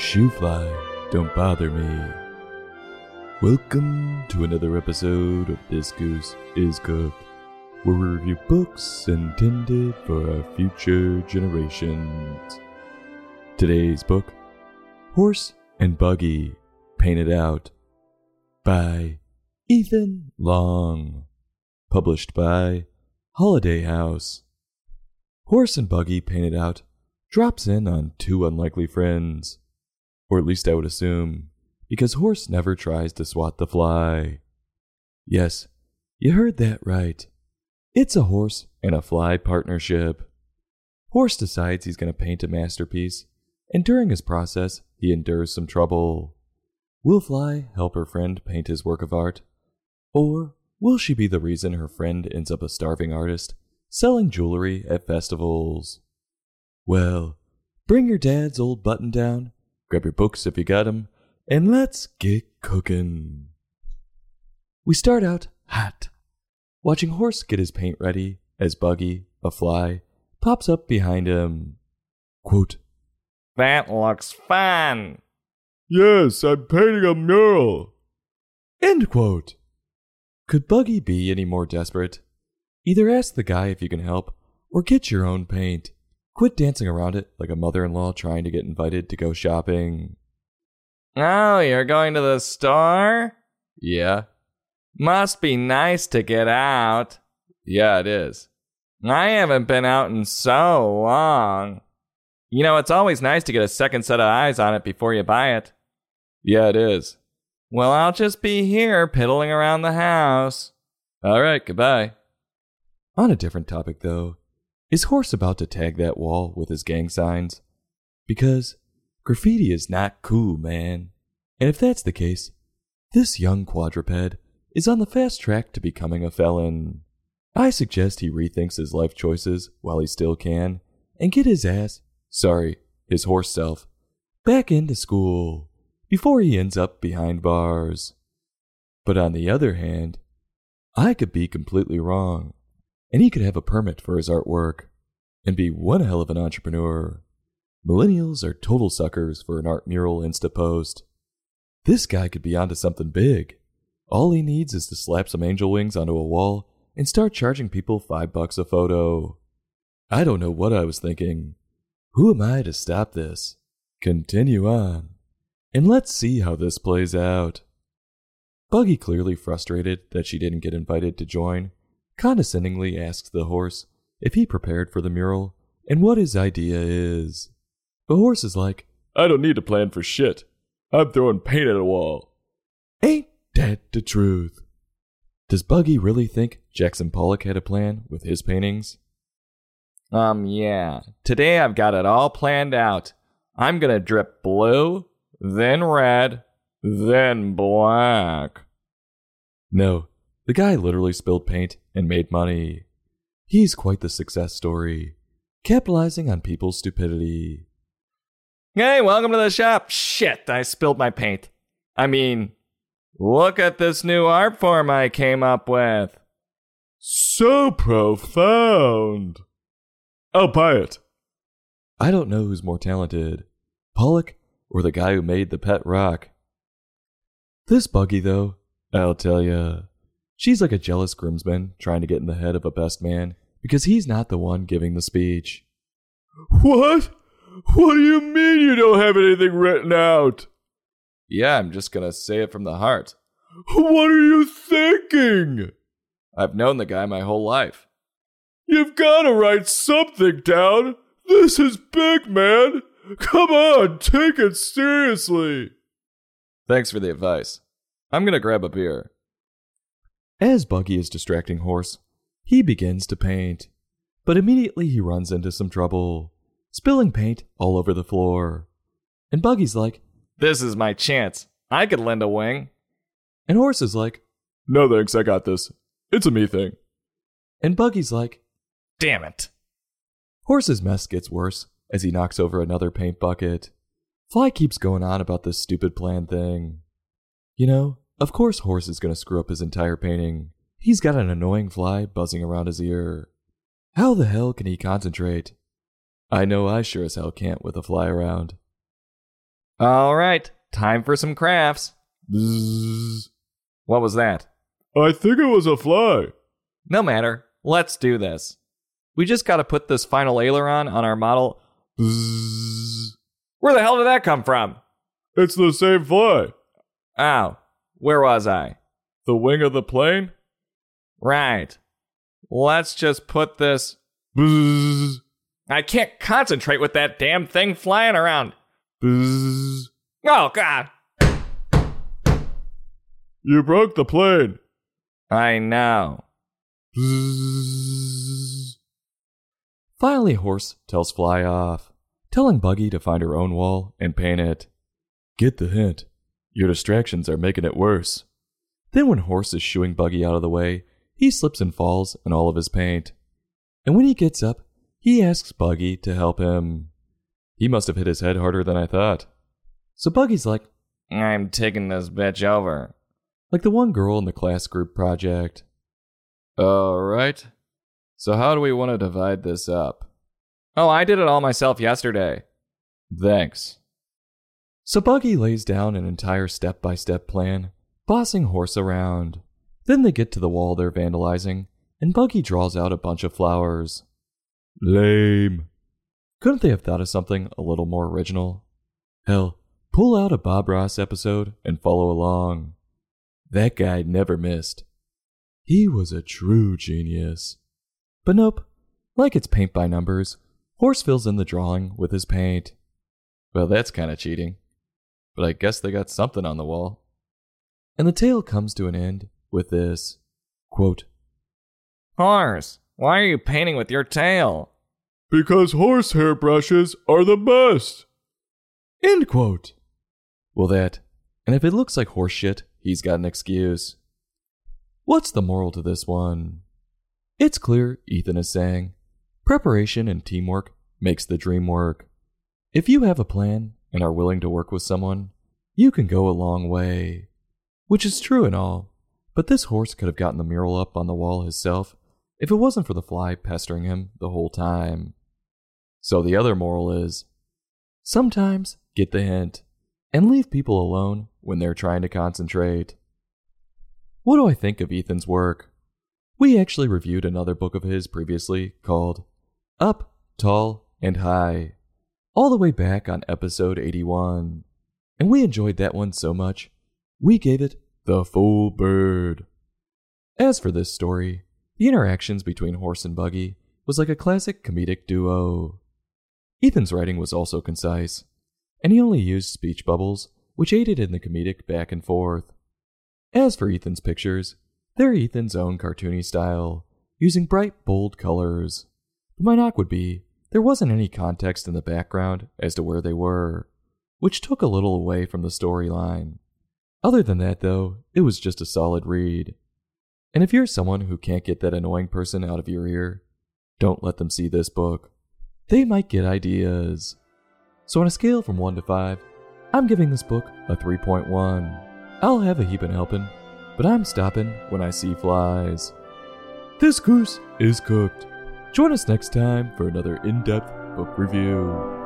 Shoo fly, don't bother me. Welcome to another episode of This Goose is Cooked, where we review books intended for our future generations. Today's book, Horse and Buggy, Paint It Out, by Ethan Long, published by Holiday House. Horse and Buggy Paint It Out drops in on two unlikely friends. Or at least I would assume, because Horse never tries to swat the fly. Yes, you heard that right. It's a horse and a fly partnership. Horse decides he's going to paint a masterpiece, and during his process, he endures some trouble. Will Fly help her friend paint his work of art? Or will she be the reason her friend ends up a starving artist selling jewelry at festivals? Well, bring your dad's old button down, grab your books if you got 'em, and let's get cooking. We start out hot, watching Horse get his paint ready as Buggy, a fly, pops up behind him. Quote, That looks fun. Yes, I'm painting a mural. End quote. Could Buggy be any more desperate? Either ask the guy if you can help, or get your own paint. Quit dancing around it like a mother in law trying to get invited to go shopping. Oh, you're going to the store? Yeah, Must be nice to get out. yeah, it is. I haven't been out in so long. You know, it's always nice to get a second set of eyes on it before you buy it. Yeah, it is. Well, I'll just be here piddling around the house. All right, goodbye. On a different topic, though, is Horse about to tag that wall with his gang signs? Because graffiti is not cool, man. And if that's the case, this young quadruped is on the fast track to becoming a felon. I suggest he rethinks his life choices while he still can and get his ass, sorry, his horse self, back into school before he ends up behind bars. But on the other hand, I could be completely wrong, and he could have a permit for his artwork and be one hell of an entrepreneur. Millennials are total suckers for an art mural Insta post. This guy could be onto something big. All he needs is to slap some angel wings onto a wall and start charging people five bucks a photo. I don't know what I was thinking. Who am I to stop this? Continue on. And let's see how this plays out. Buggy, clearly frustrated that she didn't get invited to join, condescendingly asks the horse if he prepared for the mural and what his idea is. The horse is like, I don't need a plan for shit. I'm throwing paint at a wall. Ain't that the truth? Does Buggy really think Jackson Pollock had a plan with his paintings? Um, yeah. Today I've got it all planned out. I'm gonna drip blue, then red, then black. No, the guy literally spilled paint and made money. He's quite the success story, capitalizing on people's stupidity. Hey, welcome to the shop. Shit, I spilled my paint. I mean, look at this new art form I came up with. So profound. I'll buy it. I don't know who's more talented, Pollock or the guy who made the pet rock. This Buggy, though, I'll tell ya, she's like a jealous groomsman trying to get in the head of a best man because he's not the one giving the speech. What? What do you mean you don't have anything written out? Yeah, I'm just gonna say it from the heart. What are you thinking? I've known the guy my whole life. You've got to write something down. This is big, man. Come on, take it seriously. Thanks for the advice. I'm gonna grab a beer. As Buggy is distracting Horse, he begins to paint. But immediately he runs into some trouble, spilling paint all over the floor. And Buggy's like, This is my chance. I could lend a wing. and Horse is like, No thanks, I got this. It's a me thing. And Buggy's like, Damn it. Horse's mess gets worse as he knocks over another paint bucket. Fly keeps going on about this stupid plan thing. You know, of course Horse is going to screw up his entire painting. He's got an annoying fly buzzing around his ear. How the hell can he concentrate? I know I sure as hell can't with a fly around. All right, time for some crafts. Bzzz. What was that? I think it was a fly. No matter. Let's do this. We just got to put this final aileron on our model. Bzzz. Where the hell did that come from? It's the same fly. Ow. Where was I? The wing of the plane? Right. Let's just put this. I can't concentrate with that damn thing flying around. Oh, God. You broke the plane. I know. Finally, Horse tells Fly off, telling Buggy to find her own wall and paint it. Get the hint. Your distractions are making it worse. Then, when Horse is shooing Buggy out of the way, he slips and falls in all of his paint. And when he gets up, he asks Buggy to help him. He must have hit his head harder than I thought. So Buggy's like, I'm taking this bitch over. like the one girl in the class group project. All right. So, how do we want to divide this up? Oh, I did it all myself yesterday. Thanks. So Buggy lays down an entire step by step plan, bossing Horse around. Then they get to the wall they're vandalizing, and Buggy draws out a bunch of flowers. Lame. Couldn't they have thought of something a little more original? Hell, pull out a Bob Ross episode and follow along. That guy never missed. He was a true genius. But nope, like it's paint by numbers, Horse fills in the drawing with his paint. Well, that's kind of cheating. But I guess they got something on the wall. And the tale comes to an end with this quote Horse, why are you painting with your tail? Because horsehair brushes are the best. End quote. Well, that, and if it looks like horse shit, he's got an excuse. What's the moral to this one? It's clear, Ethan is saying, preparation and teamwork makes the dream work. If you have a plan and are willing to work with someone, you can go a long way. Which is true and all, but this horse could have gotten the mural up on the wall himself if it wasn't for the fly pestering him the whole time. So the other moral is sometimes get the hint and leave people alone when they're trying to concentrate. What do I think of Ethan's work? We actually reviewed another book of his previously called Up, Tall, and High, all the way back on episode 81. And we enjoyed that one so much, we gave it the full bird. As for this story, the interactions between Horse and Buggy was like a classic comedic duo. Ethan's writing was also concise, and he only used speech bubbles, which aided in the comedic back and forth. As for Ethan's pictures, they're Ethan's own cartoony style, using bright, bold colors. But my knock would be there wasn't any context in the background as to where they were, which took a little away from the storyline. Other than that, though, it was just a solid read. And if you're someone who can't get that annoying person out of your ear, don't let them see this book. They might get ideas. So, on a scale from 1 to 5, I'm giving this book a 3.1. I'll have a heapin' helpin', but I'm stopping when I see flies. This goose is cooked. Join us next time for another in depth book review.